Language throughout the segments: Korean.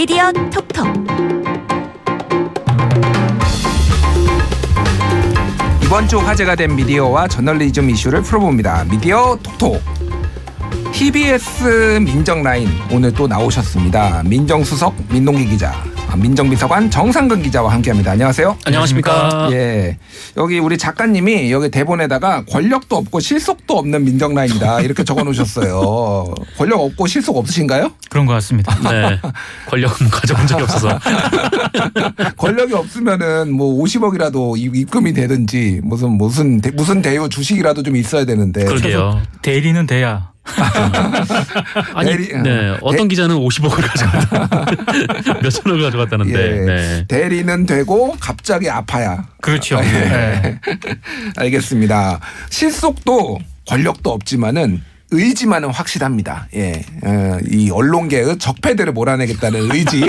미디어 톡톡 이번 주 화제가 된 미디어와 저널리즘 이슈를 풀어봅니다. 미디어 톡톡. TBS 민정 라인 오늘 또 나오셨습니다. 민정수석 민동기 기자, 아, 민정비서관 정상근 기자와 함께합니다. 안녕하세요. 안녕하십니까. 예, 여기 우리 작가님이 여기 대본에다가 권력도 없고 실속도 없는 민정라인이다 이렇게 적어놓으셨어요. 권력 없고 실속 없으신가요? 그런 것 같습니다. 네. 권력은 가져본 적이 없어서. 권력이 없으면은 뭐 50억이라도 입금이 되든지 무슨 무슨 대, 무슨 대우 주식이라도 좀 있어야 되는데 그러게요. 대리는 돼야. 아니, 대리- 네. 어떤 기자는 50억을 가져갔다. 몇천억을 가져갔다는데. 예. 네. 대리는 되고 갑자기 아파야. 그렇죠. 아, 예. 네. 알겠습니다. 실속도 권력도 없지만은 의지만은 확실합니다. 예, 어, 이 언론계의 적폐들을 몰아내겠다는 의지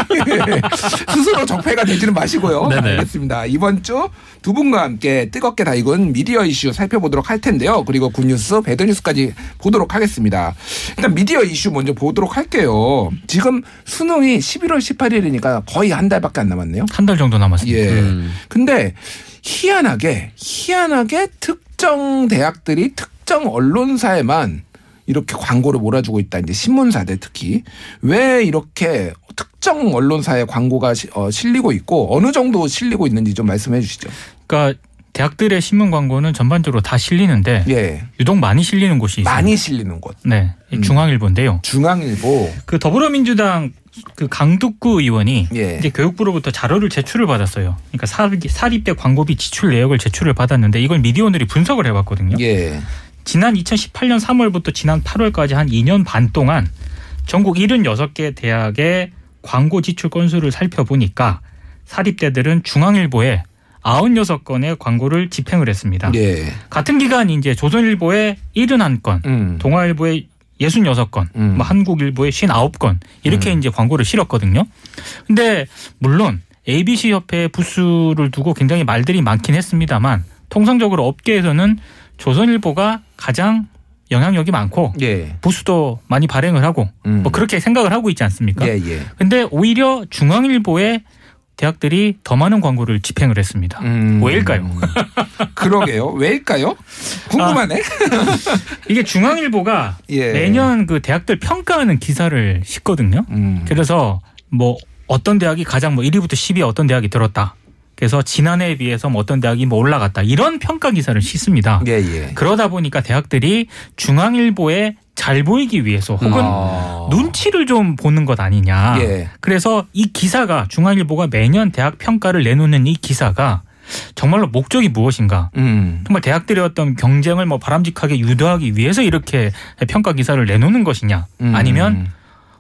스스로 적폐가 되지는 마시고요. 네네. 알겠습니다. 이번 주 두 분과 함께 뜨겁게 달군 미디어 이슈 살펴보도록 할 텐데요. 그리고 굿뉴스, 배드뉴스까지 보도록 하겠습니다. 일단 미디어 이슈 먼저 보도록 할게요. 지금 수능이 11월 18일이니까 거의 한 달밖에 안 남았네요. 한 달 정도 남았습니다. 예. 음. 근데 희한하게 희한하게 특정 대학들이 특정 언론사에만 이렇게 광고를 몰아주고 있다. 이제 신문사들 특히 왜 이렇게 특정 언론사에 광고가 시- 어, 실리고 있고 어느 정도 실리고 있는지 좀 말씀해 주시죠. 그러니까 대학들의 신문 광고는 전반적으로 다 실리는데 예. 유독 많이 실리는 곳이 있어요. 많이 실리는 곳. 네. 이 음. 중앙일보인데요. 중앙일보. 그 더불어민주당 그 강북구 의원이 예. 이제 교육부로부터 자료를 제출을 받았어요. 그러니까 사립, 사립대 광고비 지출 내역을 제출을 받았는데 이걸 미디어오늘이 분석을 해봤거든요. 예. 지난 2018년 3월부터 지난 8월까지 한 2년 반 동안 전국 76개 대학의 광고 지출 건수를 살펴보니까 사립대들은 중앙일보에 96건의 광고를 집행을 했습니다. 예. 같은 기간 이제 조선일보에 71건, 음. 동아일보에 66건, 음. 뭐 한국일보에 59건 이렇게 이제 광고를 실었거든요. 근데 물론 ABC 협회 부수를 두고 굉장히 말들이 많긴 했습니다만 통상적으로 업계에서는 조선일보가 가장 영향력이 많고 예. 부수도 많이 발행을 하고 음. 뭐 그렇게 생각을 하고 있지 않습니까? 예, 예. 근데 오히려 중앙일보에 대학들이 더 많은 광고를 집행을 했습니다. 음. 왜일까요? 그러게요. 왜일까요? 궁금하네. 이게 중앙일보가 예. 매년 그 대학들 평가하는 기사를 싣거든요. 음. 그래서 뭐 어떤 대학이 가장 뭐 1위부터 10위에 어떤 대학이 들었다. 그래서 지난해에 비해서 뭐 어떤 대학이 뭐 올라갔다. 이런 평가 기사를 싣습니다. 예, 예. 그러다 보니까 대학들이 중앙일보에 잘 보이기 위해서 혹은 아. 눈치를 좀 보는 것 아니냐. 예. 그래서 이 기사가 중앙일보가 매년 대학 평가를 내놓는 이 기사가 정말로 목적이 무엇인가? 음. 정말 대학들의 어떤 경쟁을 뭐 바람직하게 유도하기 위해서 이렇게 평가 기사를 내놓는 것이냐? 음. 아니면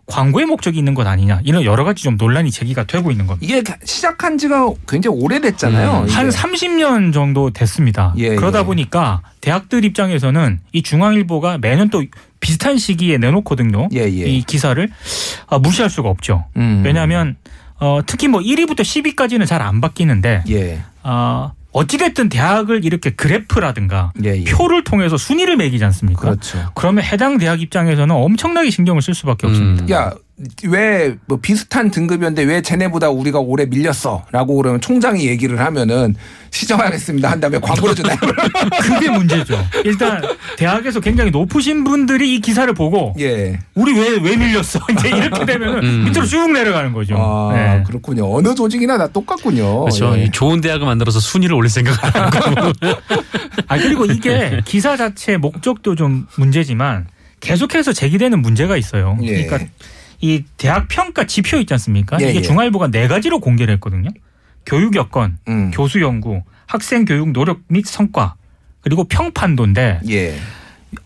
광고의 목적이 있는 것 아니냐? 이런 여러 가지 좀 논란이 제기가 되고 있는 겁니다. 이게 시작한 지가 굉장히 오래됐잖아요. 음. 한 30년 정도 됐습니다. 예, 그러다 예. 보니까 대학들 입장에서는 이 중앙일보가 매년 또 비슷한 시기에 내놓거든요. 예, 예. 이 기사를 아, 무시할 수가 없죠. 음. 왜냐하면 어, 특히 뭐 1위부터 10위까지는 잘 안 바뀌는데 예. 어, 어찌됐든 대학을 이렇게 그래프라든가 예, 예. 표를 통해서 순위를 매기지 않습니까? 그렇죠. 그러면 해당 대학 입장에서는 엄청나게 신경을 쓸 수밖에 음. 없습니다. 야, 왜 뭐 비슷한 등급이었는데 왜 쟤네보다 우리가 오래 밀렸어? 라고 그러면 총장이 얘기를 하면은 시정하겠습니다. 한 다음에 광고를 주나요? 그게 문제죠. 일단 대학에서 굉장히 높으신 분들이 이 기사를 보고 예. 우리 왜 왜 밀렸어? 이제 이렇게 되면 음. 밑으로 쭉 내려가는 거죠. 아, 네. 그렇군요. 어느 조직이나 다 똑같군요. 그렇죠. 예. 이 좋은 대학을 만들어서 순위를 올릴 생각을 하고. 아 그리고 이게 기사 자체 목적도 좀 문제지만 계속해서 제기되는 문제가 있어요. 예. 그러니까 이 대학 평가 지표 있지 않습니까? 예, 이게 예. 중앙일보가 네 가지로 공개를 했거든요. 교육 여건, 음. 교수 연구, 학생 교육 노력 및 성과, 그리고 평판도인데 예.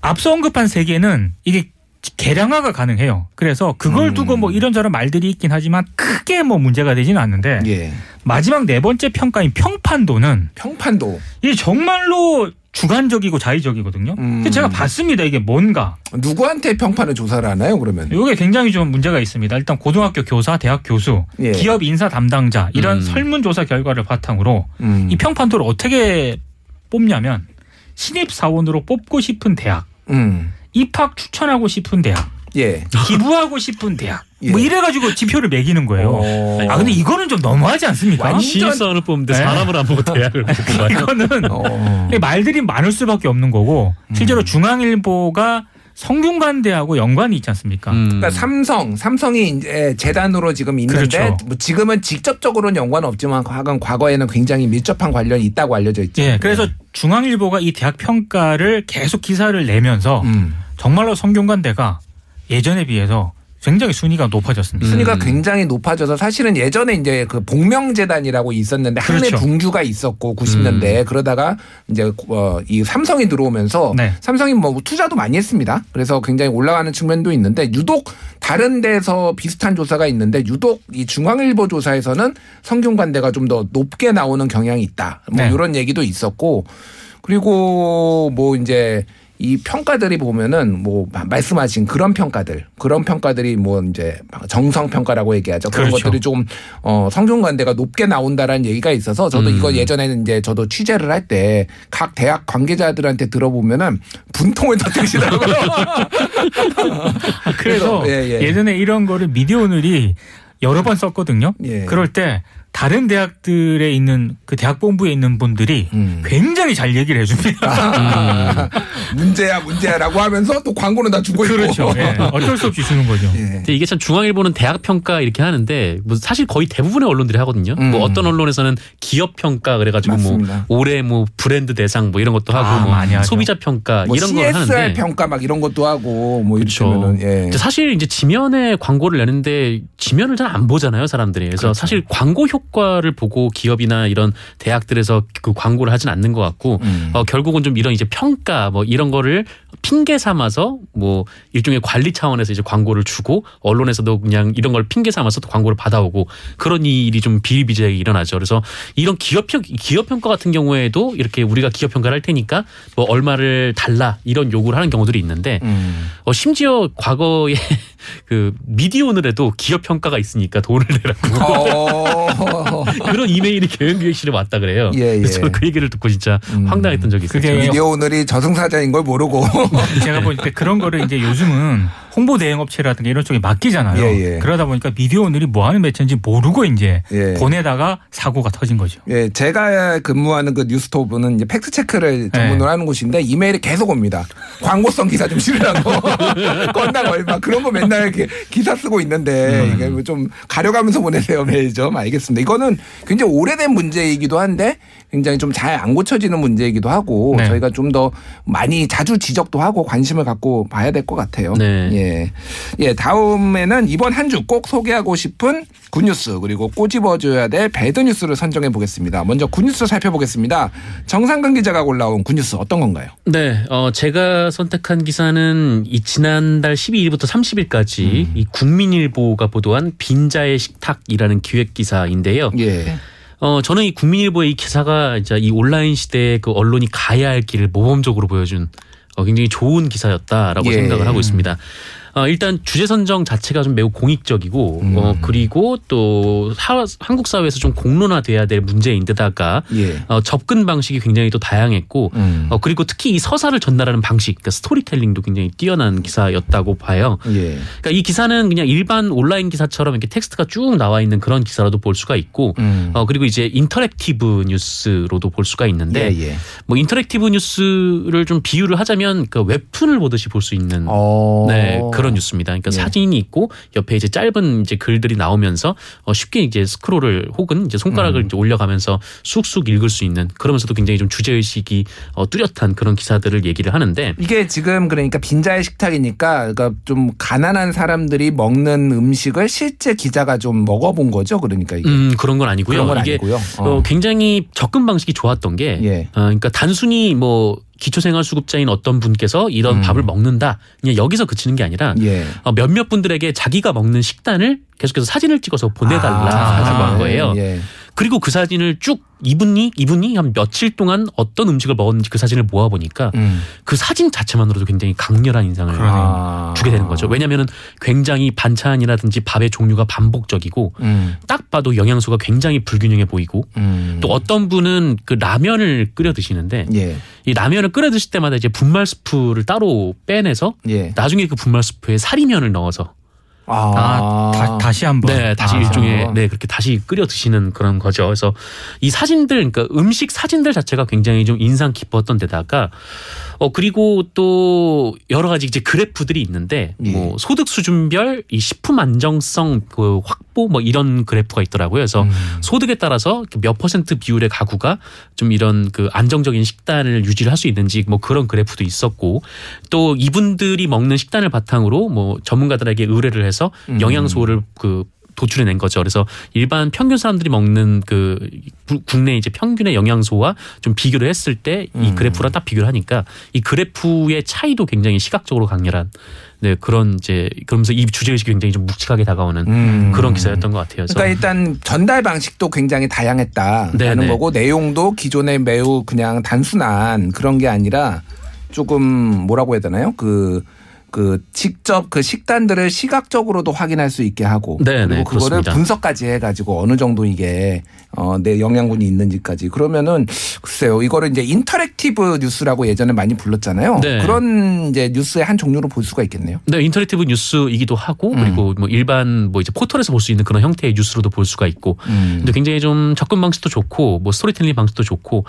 앞서 언급한 세 개는 이게 개량화가 가능해요. 그래서 그걸 음. 두고 뭐 이런저런 말들이 있긴 하지만 크게 뭐 문제가 되지는 않는데 예. 마지막 네 번째 평가인 평판도는 평판도. 이게 정말로 주관적이고 자의적이거든요. 음. 제가 봤습니다. 이게 뭔가. 누구한테 평판을 조사를 하나요, 그러면? 이게 굉장히 좀 문제가 있습니다. 일단 고등학교 교사, 대학 교수, 예. 기업 인사 담당자 이런 음. 설문조사 결과를 바탕으로 음. 이 평판도를 어떻게 뽑냐면 신입 사원으로 뽑고 싶은 대학, 음. 입학 추천하고 싶은 대학, 예. 기부하고 싶은 대학 뭐 예. 이래가지고 지표를 매기는 거예요. 어. 아 근데 이거는 좀 너무하지 않습니까? 완전- 신입사원을 뽑는데 네. 사람을 안 보고 대학을 가요. 이거는 어. 말들이 많을 수밖에 없는 거고 실제로 음. 중앙일보가 성균관대하고 연관이 있지 않습니까? 음. 그러니까 삼성, 삼성이 이제 재단으로 지금 있는데 그렇죠. 뭐 지금은 직접적으로는 연관은 없지만 과거 과거에는 굉장히 밀접한 관련이 있다고 알려져 있죠. 예, 그래서 중앙일보가 이 대학 평가를 계속 기사를 내면서 음. 정말로 성균관대가 예전에 비해서 굉장히 순위가 높아졌습니다. 순위가 음. 굉장히 높아져서 사실은 예전에 이제 그 복명재단이라고 있었는데 한해 그렇죠. 중주가 있었고 90년대에 그러다가 이제 어, 이 삼성이 들어오면서 네. 삼성이 뭐 투자도 많이 했습니다. 그래서 굉장히 올라가는 측면도 있는데 유독 다른 데서 비슷한 조사가 있는데 유독 이 중앙일보 조사에서는 성균관대가 좀 더 높게 나오는 경향이 있다. 뭐 네. 이런 얘기도 있었고 그리고 뭐 이제 이 평가들이 보면은 뭐 말씀하신 그런 평가들 그런 평가들이 뭐 이제 정성 평가라고 얘기하죠 그런 그렇죠. 것들이 조금 어 성균관대가 높게 나온다라는 얘기가 있어서 저도 음. 이거 예전에는 이제 저도 취재를 할 때 각 대학 관계자들한테 들어보면은 분통을 터뜨리시더라고요. 그래서 예, 예. 예전에 이런 거를 미디어 오늘이 여러 번 썼거든요. 예. 그럴 때 다른 대학들에 있는 그 대학 본부에 있는 분들이 음. 굉장히 잘 얘기를 해줍니다. 문제야 문제야라고 하면서 또 광고는 다 주고 있고. 그렇죠. 예. 어쩔 수 없이 주는 거죠. 예. 근데 이게 참 중앙일보는 대학 평가 이렇게 하는데 뭐 사실 거의 대부분의 언론들이 하거든요. 음. 뭐 어떤 언론에서는 기업 평가 그래가지고 맞습니다. 뭐 올해 뭐 브랜드 대상 뭐 이런 것도 하고 아, 뭐. 소비자 평가 뭐 이런 걸 하는데 평가 막 이런 것도 하고 뭐 그렇죠. 이러면은 예. 사실 이제 지면에 광고를 내는데 지면을 잘 안 보잖아요, 사람들이. 그래서 그렇죠. 사실 광고 효과 를 보고 기업이나 이런 대학들에서 그 광고를 하진 않는 것 같고 음. 어, 결국은 좀 이런 이제 평가 뭐 이런 거를 핑계 삼아서 뭐 일종의 관리 차원에서 이제 광고를 주고 언론에서도 그냥 이런 걸 핑계 삼아서 또 광고를 받아오고 그런 일이 좀 비일비재하게 일어나죠. 그래서 이런 기업 평 기업 평가 같은 경우에도 이렇게 우리가 기업 평가를 할 테니까 뭐 얼마를 달라 이런 요구를 하는 경우들이 있는데 음. 어, 심지어 과거에 그 미디어 오늘에도 기업 평가가 있으니까 돈을 내라고 어. 그런 이메일이 경영기획실에 왔다 그래요. 예, 예. 그래서 저는 그 얘기를 듣고 진짜 음. 황당했던 적이 있어요. 그게 미디어 오늘이 저승사자인 걸 모르고 제가 보니까 그런 거를 이제 요즘은 홍보 대행 업체라든가 이런 쪽에 맡기잖아요. 예, 예. 그러다 보니까 미디어 오늘이 뭐 하는 매체인지 모르고 이제 예. 보내다가 사고가 터진 거죠. 예, 제가 근무하는 그 뉴스토브는 이제 팩트 체크를 전문으로 하는 곳인데 이메일이 계속 옵니다. 광고성 기사 좀 실으라고. 건당 얼마 그런 거 맨날 이렇게 기사 쓰고 있는데 이게 뭐좀 가려가면서 보내세요 메일 좀 알겠습니다. 이거는 굉장히 오래된 문제이기도 한데 굉장히 좀 잘 안 고쳐지는 문제이기도 하고 네. 저희가 좀 더 많이 자주 지적도 하고 관심을 갖고 봐야 될 것 같아요. 네. 예. 예, 다음에는 이번 한 주 꼭 소개하고 싶은 good news 그리고 꼬집어줘야 될 bad news를 선정해 보겠습니다. 먼저 good news 살펴보겠습니다. 정상근 기자가 골라온 good news 어떤 건가요? 네, 어, 제가 선택한 기사는 이 지난달 12일부터 30일까지 음. 이 국민일보가 보도한 빈자의 식탁이라는 기획 기사인데요. 예. 어, 저는 이 국민일보의 이 기사가 이제 이 온라인 시대에 그 언론이 가야 할 길을 모범적으로 보여준 어, 굉장히 좋은 기사였다라고 예. 생각을 하고 있습니다. 어, 일단 주제 선정 자체가 좀 매우 공익적이고 음. 어, 그리고 또 사- 한국 사회에서 좀 공론화돼야 될 문제인데다가 예. 어, 접근 방식이 굉장히 또 다양했고 음. 어, 그리고 특히 이 서사를 전달하는 방식, 그러니까 스토리텔링도 굉장히 뛰어난 기사였다고 봐요. 예. 그러니까 이 기사는 그냥 일반 온라인 기사처럼 이렇게 텍스트가 쭉 나와 있는 그런 기사라도 볼 수가 있고, 음. 어, 그리고 이제 interactive 뉴스로도 볼 수가 있는데, 예, 예. 뭐 interactive 뉴스를 좀 비유를 하자면 그 웹툰을 보듯이 볼 수 있는 어. 네, 그런 뉴스입니다. 그러니까 예. 사진이 있고 옆에 이제 짧은 이제 글들이 나오면서 어, 쉽게 이제 스크롤을 혹은 이제 손가락을 음. 이제 올려가면서 쑥쑥 읽을 수 있는 그러면서도 굉장히 좀 주제 의식이 어, 뚜렷한 그런 기사들을 얘기를 하는데 이게 지금 그러니까 빈자의 식탁이니까 그러니까 좀 가난한 사람들이 먹는 음식을 실제 기자가 좀 먹어본 거죠. 그러니까 이게 음 그런 건 아니고요. 그런 건 이게 아니고요. 어, 어. 굉장히 접근 방식이 좋았던 게 예. 어, 그러니까 단순히 뭐 기초생활수급자인 어떤 분께서 이런 음. 밥을 먹는다 그냥 여기서 그치는 게 아니라 예. 어, 몇몇 분들에게 자기가 먹는 식단을 계속해서 사진을 찍어서 보내달라 아, 한 거예요. 예. 그리고 그 사진을 쭉 이분이 이분이 한 며칠 동안 어떤 음식을 먹었는지 그 사진을 모아 보니까 음. 그 사진 자체만으로도 굉장히 강렬한 인상을. 아. 주게 되는 거죠. 왜냐하면은 굉장히 반찬이라든지 밥의 종류가 반복적이고 음. 딱 봐도 영양소가 굉장히 불균형해 보이고 음. 또 어떤 분은 그 라면을 끓여 드시는데 예. 이 라면을 끓여 드실 때마다 이제 분말 스프를 따로 빼내서 예. 나중에 그 분말 스프에 사리면을 넣어서 아, 다, 다시 한번. 네, 다시 아. 일종의 네 그렇게 다시 끓여 드시는 그런 거죠. 그래서 이 사진들, 그러니까 음식 사진들 자체가 굉장히 좀 인상 깊었던 데다가 어 그리고 또 여러 가지 이제 그래프들이 있는데 예. 뭐 소득 수준별 이 식품 안정성 그 확보 뭐 이런 그래프가 있더라고요. 그래서 음. 소득에 따라서 몇 퍼센트 비율의 가구가 좀 이런 그 안정적인 식단을 유지를 할 수 있는지 뭐 그런 그래프도 있었고 또 이분들이 먹는 식단을 바탕으로 뭐 전문가들에게 의뢰를 해서 음. 영양소를 그 도출해낸 거죠. 그래서 일반 평균 사람들이 먹는 그 구- 국내 이제 평균의 영양소와 좀 비교를 했을 때이 음. 그래프랑 딱 비교를 하니까 이 그래프의 차이도 굉장히 시각적으로 강렬한 네 그런 이제 그러면서 이 주제 의식이 굉장히 좀 묵직하게 다가오는 음. 그런 기사였던 것 같아요. 그러니까 일단 전달 방식도 굉장히 다양했다라는 네네. 거고 내용도 기존에 매우 그냥 단순한 그런 게 아니라 조금 뭐라고 해야 되나요? 그, 그 직접 그 식단들을 시각적으로도 확인할 수 있게 하고 네네, 그리고 그거를 그렇습니다. 분석까지 해가지고 어느 정도 이게 어, 내 영양분이 있는지까지 그러면은 글쎄요 이거를 이제 interactive 뉴스라고 예전에 많이 불렀잖아요. 네. 그런 이제 뉴스의 한 종류로 볼 수가 있겠네요. 네, interactive 뉴스이기도 하고 음. 그리고 뭐 일반 뭐 이제 포털에서 볼 수 있는 그런 형태의 뉴스로도 볼 수가 있고 음. 근데 굉장히 좀 접근 방식도 좋고 뭐 스토리텔링 방식도 좋고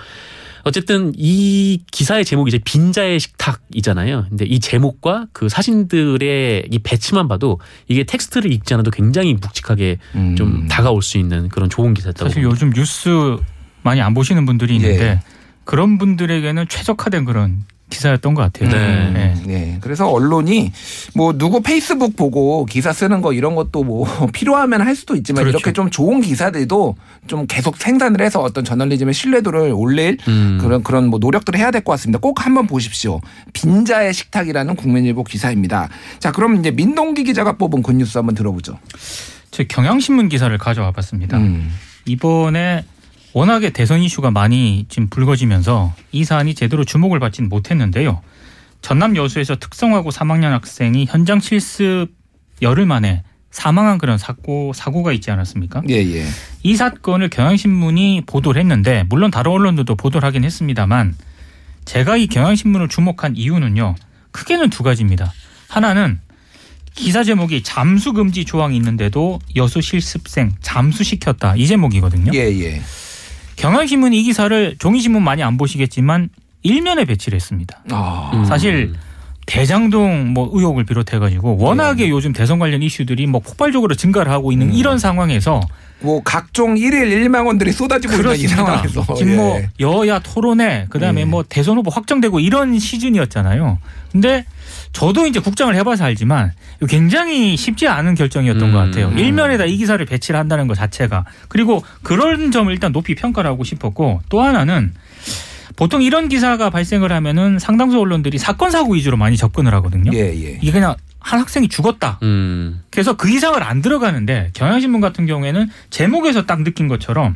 어쨌든 이 기사의 제목이 이제 빈자의 식탁이잖아요. 근데 이 제목과 그 사진들의 이 배치만 봐도 이게 텍스트를 읽지 않아도 굉장히 묵직하게 음. 좀 다가올 수 있는 그런 좋은 기사였다고 사실. 요즘 뉴스 많이 안 보시는 분들이 있는데 예. 그런 분들에게는 최적화된 그런 기사였던 것 같아요. 네. 네. 네. 그래서 언론이 뭐 누구 페이스북 보고 기사 쓰는 거 이런 것도 뭐 필요하면 할 수도 있지만 그렇죠. 이렇게 좀 좋은 기사들도 좀 계속 생산을 해서 어떤 저널리즘의 신뢰도를 올릴 음. 그런 그런 뭐 노력들을 해야 될 것 같습니다. 꼭 한번 보십시오. 빈자의 식탁이라는 국민일보 기사입니다. 자, 그럼 이제 민동기 기자가 뽑은 굿뉴스 한번 들어보죠. 제 경향신문 기사를 가져와 봤습니다. 음. 이번에 워낙에 대선 이슈가 많이 지금 불거지면서 이 사안이 제대로 주목을 받지는 못했는데요. 전남 여수에서 특성화고 3학년 학생이 현장 실습 열흘 만에 사망한 그런 사고 사고가 있지 않았습니까? 예, 예. 이 사건을 경향신문이 보도를 했는데 물론 다른 언론들도 보도를 하긴 했습니다만 제가 이 경향신문을 주목한 이유는요. 크게는 두 가지입니다. 하나는 기사 제목이 잠수 금지 조항이 있는데도 여수 실습생 잠수시켰다 이 제목이거든요. 예, 예. 경향신문이 이 기사를 종이신문 많이 안 보시겠지만 일면에 배치를 했습니다. 아. 음. 사실 대장동 뭐 의혹을 비롯해 가지고 워낙에 네. 요즘 대선 관련 이슈들이 뭐 폭발적으로 증가를 하고 있는 음. 이런 상황에서 뭐 각종 일일 일망 원들이 쏟아지고 있는 이. 상황에서 지금 예. 뭐 여야 토론회 그다음에 예. 뭐 대선 후보 확정되고 이런 시즌이었잖아요. 근데 저도 이제 국장을 해봐서 알지만 굉장히 쉽지 않은 결정이었던 음. 것 같아요. 음. 일면에다 이 기사를 배치를 한다는 것 자체가 그리고 그런 점을 일단 높이 평가를 하고 싶었고 또 하나는 보통 이런 기사가 발생을 하면은 상당수 언론들이 사건 사고 위주로 많이 접근을 하거든요. 예, 예. 이게 그냥 한 학생이 죽었다. 음. 그래서 그 이상을 안 들어가는데 경향신문 같은 경우에는 제목에서 딱 느낀 것처럼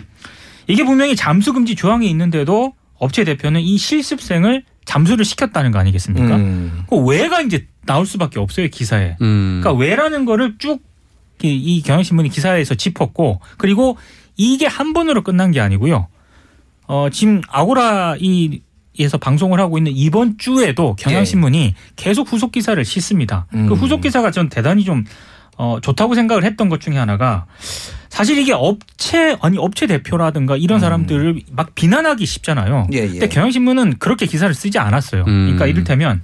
이게 분명히 잠수 금지 조항이 있는데도 업체 대표는 이 실습생을 잠수를 시켰다는 거 아니겠습니까? 음. 그 왜가 이제 나올 수밖에 없어요 기사에. 음. 그러니까 왜라는 거를 쭉 이 경향신문이 기사에서 짚었고 그리고 이게 한 번으로 끝난 게 아니고요. 어 지금 아고라 이 에서 방송을 하고 있는 이번 주에도 경향신문이 계속 후속 기사를 싣습니다. 음. 그 후속 기사가 전 대단히 좀 어, 좋다고 생각을 했던 것 중에 하나가 사실 이게 업체 아니 업체 대표라든가 이런 음. 사람들을 막 비난하기 쉽잖아요. 예, 예. 근데 경향신문은 그렇게 기사를 쓰지 않았어요. 음. 그러니까 이를테면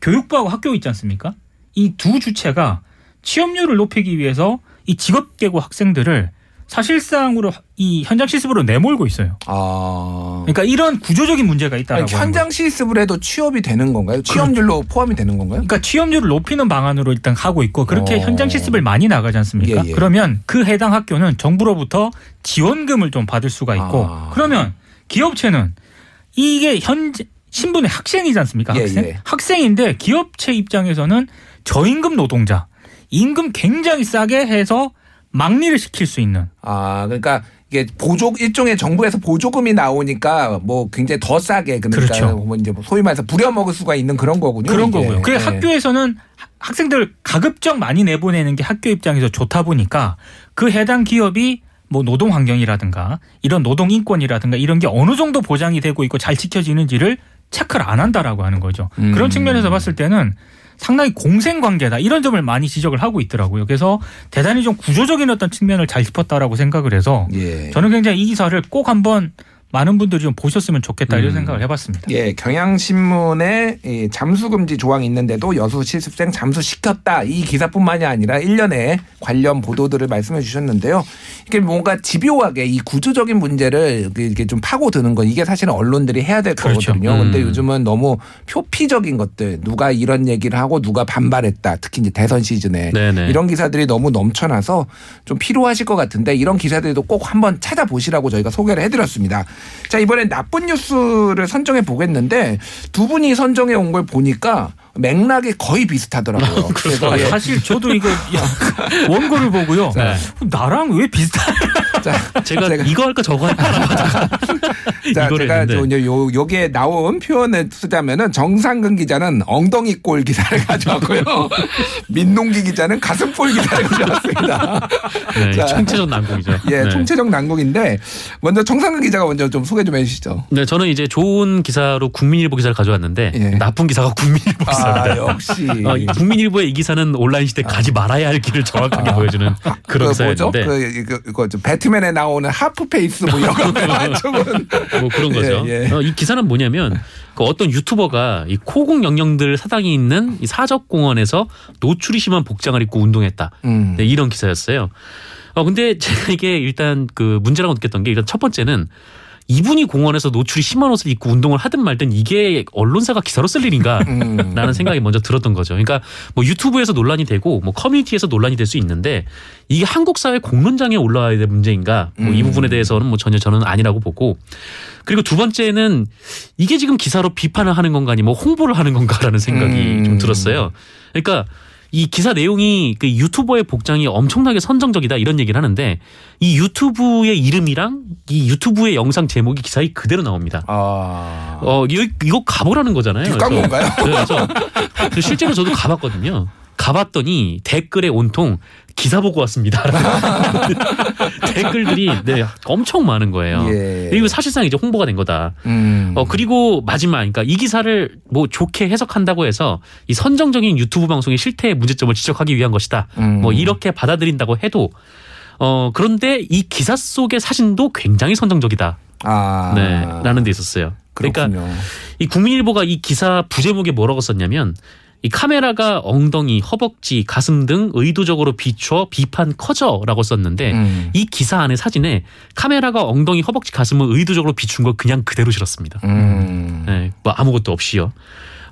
교육부하고 학교 있지 않습니까? 이 두 주체가 취업률을 높이기 위해서 이 직업 계고 학생들을 사실상으로 이 현장 실습으로 내몰고 있어요. 아. 그러니까 이런 구조적인 문제가 있다라고 아니, 현장 실습을 해도 취업이 되는 건가요? 취업률로 포함이 되는 건가요? 그러니까 취업률을 높이는 방안으로 일단 하고 있고 그렇게 어. 현장 실습을 많이 나가지 않습니까? 예, 예. 그러면 그 해당 학교는 정부로부터 지원금을 좀 받을 수가 있고 아. 그러면 기업체는 이게 현재 신분의 학생이지 않습니까? 예, 학생 예. 학생인데 기업체 입장에서는 저임금 노동자 임금 굉장히 싸게 해서 막리를 시킬 수 있는 아, 그러니까 이게 보조 일종의 정부에서 보조금이 나오니까 뭐 굉장히 더 싸게 그러니까 그렇죠. 뭐 이제 뭐 소위 말해서 부려 먹을 수가 있는 그런 거군요. 그런 이게. 거고요. 그래 예. 학교에서는 하- 학생들 가급적 많이 내보내는 게 학교 입장에서 좋다 보니까 그 해당 기업이 뭐 노동 환경이라든가 이런 노동 인권이라든가 이런 게 어느 정도 보장이 되고 있고 잘 지켜지는지를 체크를 안 한다라고 하는 거죠. 음. 그런 측면에서 봤을 때는 상당히 공생 관계다 이런 점을 많이 지적을 하고 있더라고요. 그래서 대단히 좀 구조적인 어떤 측면을 잘 짚었다라고 생각을 해서 예. 저는 굉장히 이 기사를 꼭 한번 많은 분들이 좀 보셨으면 좋겠다 이런 음. 생각을 해봤습니다. 예, 경향신문에 이 잠수금지 조항이 있는데도 여수 실습생 잠수시켰다. 이 기사뿐만이 아니라 일련의 관련 보도들을 말씀해 주셨는데요. 이게 뭔가 집요하게 이 구조적인 문제를 이렇게 좀 파고드는 건 이게 사실은 언론들이 해야 될 그렇죠. 거거든요. 음. 근데 요즘은 너무 표피적인 것들, 누가 이런 얘기를 하고 누가 반발했다. 특히 이제 대선 시즌에 네네. 이런 기사들이 너무 넘쳐나서 좀 필요하실 것 같은데 이런 기사들도 꼭 한번 찾아보시라고 저희가 소개를 해드렸습니다. 자 이번엔 나쁜 뉴스를 선정해 보겠는데 두 분이 선정해 온 걸 보니까 맥락이 거의 비슷하더라고요. 그래서 예. 사실 저도 이거 원고를 보고요. 네. 나랑 왜 비슷한? 자, 제가, 제가- 이거 할까 저거 할까 자, 제가 이제 요 요게 나온 표현을 쓰자면은 정상근 기자는 엉덩이 골 기사를 가져왔고요. 민동기 기자는 가슴볼 기사를 가져왔습니다. 네, 자. 총체적 난국이죠. 예, 네. 총체적 난국인데 먼저 정상근 기자가 먼저 좀 소개 좀 해주시죠. 네, 저는 이제 좋은 기사로 국민일보 기사를 가져왔는데 예. 나쁜 기사가 국민일보 기사 입니다. 아, 역시. 어, 이 국민일보의 이 기사는 온라인 시대 가지 말아야 할 길을 정확하게 보여주는 그런 그? 기사였는데 그, 그, 그거 좀 배트맨에 나오는 half face 뭐 이런 거 뭐 그런 거죠. 예, 예. 어, 이 기사는 뭐냐면 그 어떤 유튜버가 이 호국 영령들 사당이 있는 이 사적공원에서 노출이 심한 복장을 입고 운동했다. 음. 네, 이런 기사였어요. 어 근데 제가 이게 일단 그 문제라고 느꼈던 게 일단 첫 번째는 이분이 공원에서 노출이 심한 옷을 입고 운동을 하든 말든 이게 언론사가 기사로 쓸 일인가 음. 라는 생각이 먼저 들었던 거죠. 그러니까 뭐 유튜브에서 논란이 되고 뭐 커뮤니티에서 논란이 될 수 있는데 이게 한국 사회 공론장에 올라와야 될 문제인가 뭐이 음. 부분에 대해서는 뭐 전혀 저는 아니라고 보고 그리고 두 번째는 이게 지금 기사로 비판을 하는 건가 아니 뭐 홍보를 하는 건가라는 생각이 음. 좀 들었어요. 그러니까 이 기사 내용이 그 유튜버의 복장이 엄청나게 선정적이다 이런 얘기를 하는데 이 유튜브의 이름이랑 이 유튜브의 영상 제목이 기사에 그대로 나옵니다. 아. 어 이거, 이거 가보라는 거잖아요. 뒷 광고인가요? 그래서 그래서 실제로 저도 가봤거든요. 가봤더니 댓글에 온통 기사 보고 왔습니다. 댓글들이 네, 엄청 많은 거예요. 예. 그리고 사실상 이제 홍보가 된 거다. 음. 어 그리고 마지막 그러니까 이 기사를 뭐 좋게 해석한다고 해서 이 선정적인 유튜브 방송의 실태의 문제점을 지적하기 위한 것이다. 음. 뭐 이렇게 받아들인다고 해도 어 그런데 이 기사 속의 사진도 굉장히 선정적이다. 아. 네, 라는 데 있었어요. 그러니까 그렇군요. 이 국민일보가 이 기사 부제목에 뭐라고 썼냐면 이 카메라가 엉덩이, 허벅지, 가슴 등 의도적으로 비추어 비판 커져라고 썼는데 음. 이 기사 안에 사진에 카메라가 엉덩이, 허벅지, 가슴을 의도적으로 비춘 걸 그냥 그대로 실었습니다. 음. 네, 뭐 아무것도 없이요.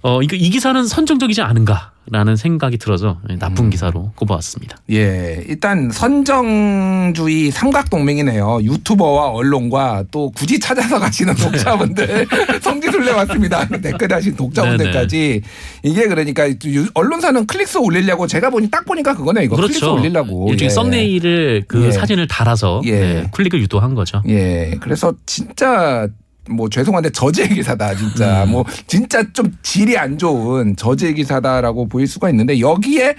어, 이거 이 기사는 선정적이지 않은가라는 생각이 들어서 나쁜 음. 기사로 꼽아왔습니다. 예, 일단 선정주의 삼각동맹이네요. 유튜버와 언론과 또 굳이 찾아서 가시는 독자분들 성지순례 왔습니다. 댓글 하신 독자분들까지 이게 그러니까 유- 언론사는 클릭수 올리려고 제가 보니 딱 보니까 그거네 이거 클릭수 올리려고 일종의 예. 썸네일을 그 예. 사진을 달아서 예. 네, 클릭을 유도한 거죠. 예, 그래서 진짜 뭐 죄송한데 저질 기사다 진짜 음. 뭐 진짜 좀 질이 안 좋은 저질 기사다라고 보일 수가 있는데 여기에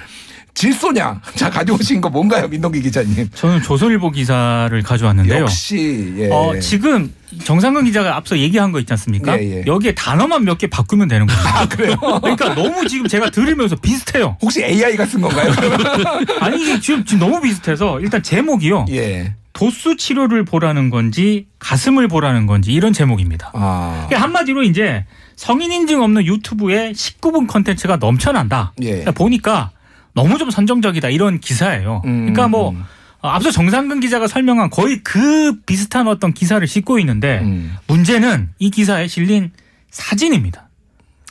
질소냐 자 가져오신 거 뭔가요 민동기 기자님? 저는 조선일보 기사를 가져왔는데요. 역시 예. 어, 지금 정상근 기자가 앞서 얘기한 거 있지 않습니까? 예, 예. 여기에 단어만 몇 개 바꾸면 되는 거예요. 아 그래요? 그러니까 너무 지금 제가 들으면서 비슷해요. 혹시 AI가 쓴 건가요? 아니 지금, 지금 너무 비슷해서 일단 제목이요. 예. 도수 치료를 보라는 건지 가슴을 보라는 건지 이런 제목입니다. 아. 그러니까 한마디로 이제 성인 인증 없는 유튜브에 19분 컨텐츠가 넘쳐난다. 예. 그러니까 보니까 너무 좀 선정적이다 이런 기사예요. 음. 그러니까 뭐 어, 앞서 정상근 기자가 설명한 거의 그 비슷한 어떤 기사를 싣고 있는데 음. 문제는 이 기사에 실린 사진입니다.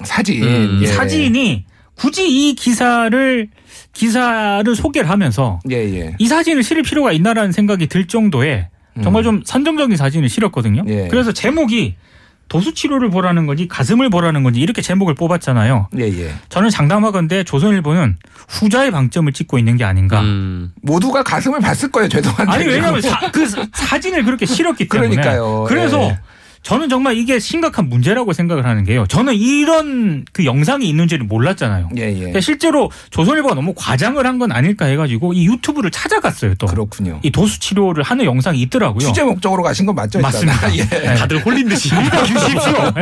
사진. 음. 예. 이 사진이 굳이 이 기사를 기사를 소개를 하면서 예, 예. 이 사진을 실을 필요가 있나라는 생각이 들 정도의 정말 좀 선정적인 사진을 실었거든요. 음. 예. 그래서 제목이 도수 치료를 보라는 건지 가슴을 보라는 건지 이렇게 제목을 뽑았잖아요. 예, 예. 저는 장담하건대 조선일보는 후자의 방점을 찍고 있는 게 아닌가. 음. 모두가 가슴을 봤을 거예요. 죄송한데. 아니 왜냐하면 사, 그 사- 사진을 그렇게 실었기 때문에. 그러니까요. 그래서 예. 저는 정말 이게 심각한 문제라고 생각을 하는 게요. 저는 이런 그 영상이 있는지를 몰랐잖아요. 예, 예. 실제로 조선일보가 너무 과장을 한 건 아닐까 해가지고 이 유튜브를 찾아갔어요. 또. 그렇군요. 이 도수 치료를 하는 영상이 있더라고요. 취재 목적으로 가신 건 맞죠? 맞습니다. 예. 네. 다들 홀린 듯이 믿어주십시오.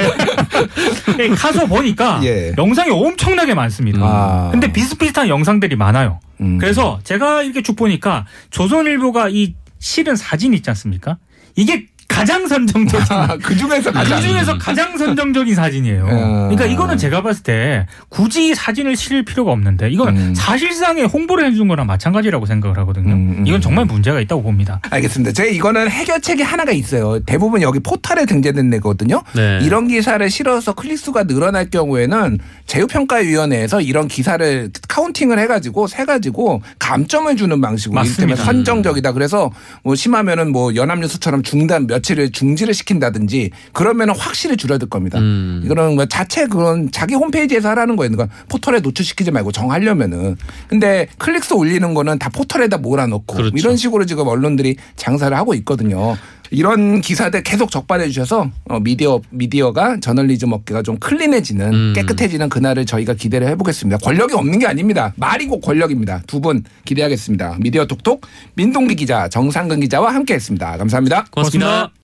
네. 가서 보니까 예. 영상이 엄청나게 많습니다. 아. 근데 비슷비슷한 영상들이 많아요. 음. 그래서 제가 이렇게 쭉 보니까 조선일보가 이 실은 사진 있지 않습니까? 이게 가장 선정적인 그 중에서 그 가장 중에서 가장 선정적인 사진이에요. 음. 그러니까 이거는 제가 봤을 때 굳이 사진을 실을 필요가 없는데 이건 음. 사실상의 홍보를 해준 거랑 마찬가지라고 생각을 하거든요. 음, 음. 이건 정말 문제가 있다고 봅니다. 알겠습니다. 제가 이거는 해결책이 하나가 있어요. 대부분 여기 포털에 등재된 데거든요. 네. 이런 기사를 실어서 클릭 수가 늘어날 경우에는 제휴평가위원회에서 이런 기사를 카운팅을 해가지고 세 가지고 감점을 주는 방식으로 맞습니다. 이를테면 선정적이다. 그래서 뭐 심하면은 뭐 연합뉴스처럼 중단 며칠을 중지를 시킨다든지 그러면은 확실히 줄어들 겁니다. 음. 이거는 뭐 자체 그런 자기 홈페이지에서 하라는 거예요. 그러니까 포털에 노출시키지 말고 정하려면은. 근데 클릭수 올리는 거는 다 포털에다 몰아넣고 그렇죠. 이런 식으로 지금 언론들이 장사를 하고 있거든요. 이런 기사들 계속 적발해 주셔서 어, 미디어 미디어가 저널리즘 업계가 좀 클린해지는 음. 깨끗해지는 그날을 저희가 기대를 해보겠습니다. 권력이 없는 게 아닙니다. 말이 고 권력입니다. 두 분 기대하겠습니다. 미디어 톡톡 민동기 기자 정상근 기자와 함께했습니다. 감사합니다. 고맙습니다.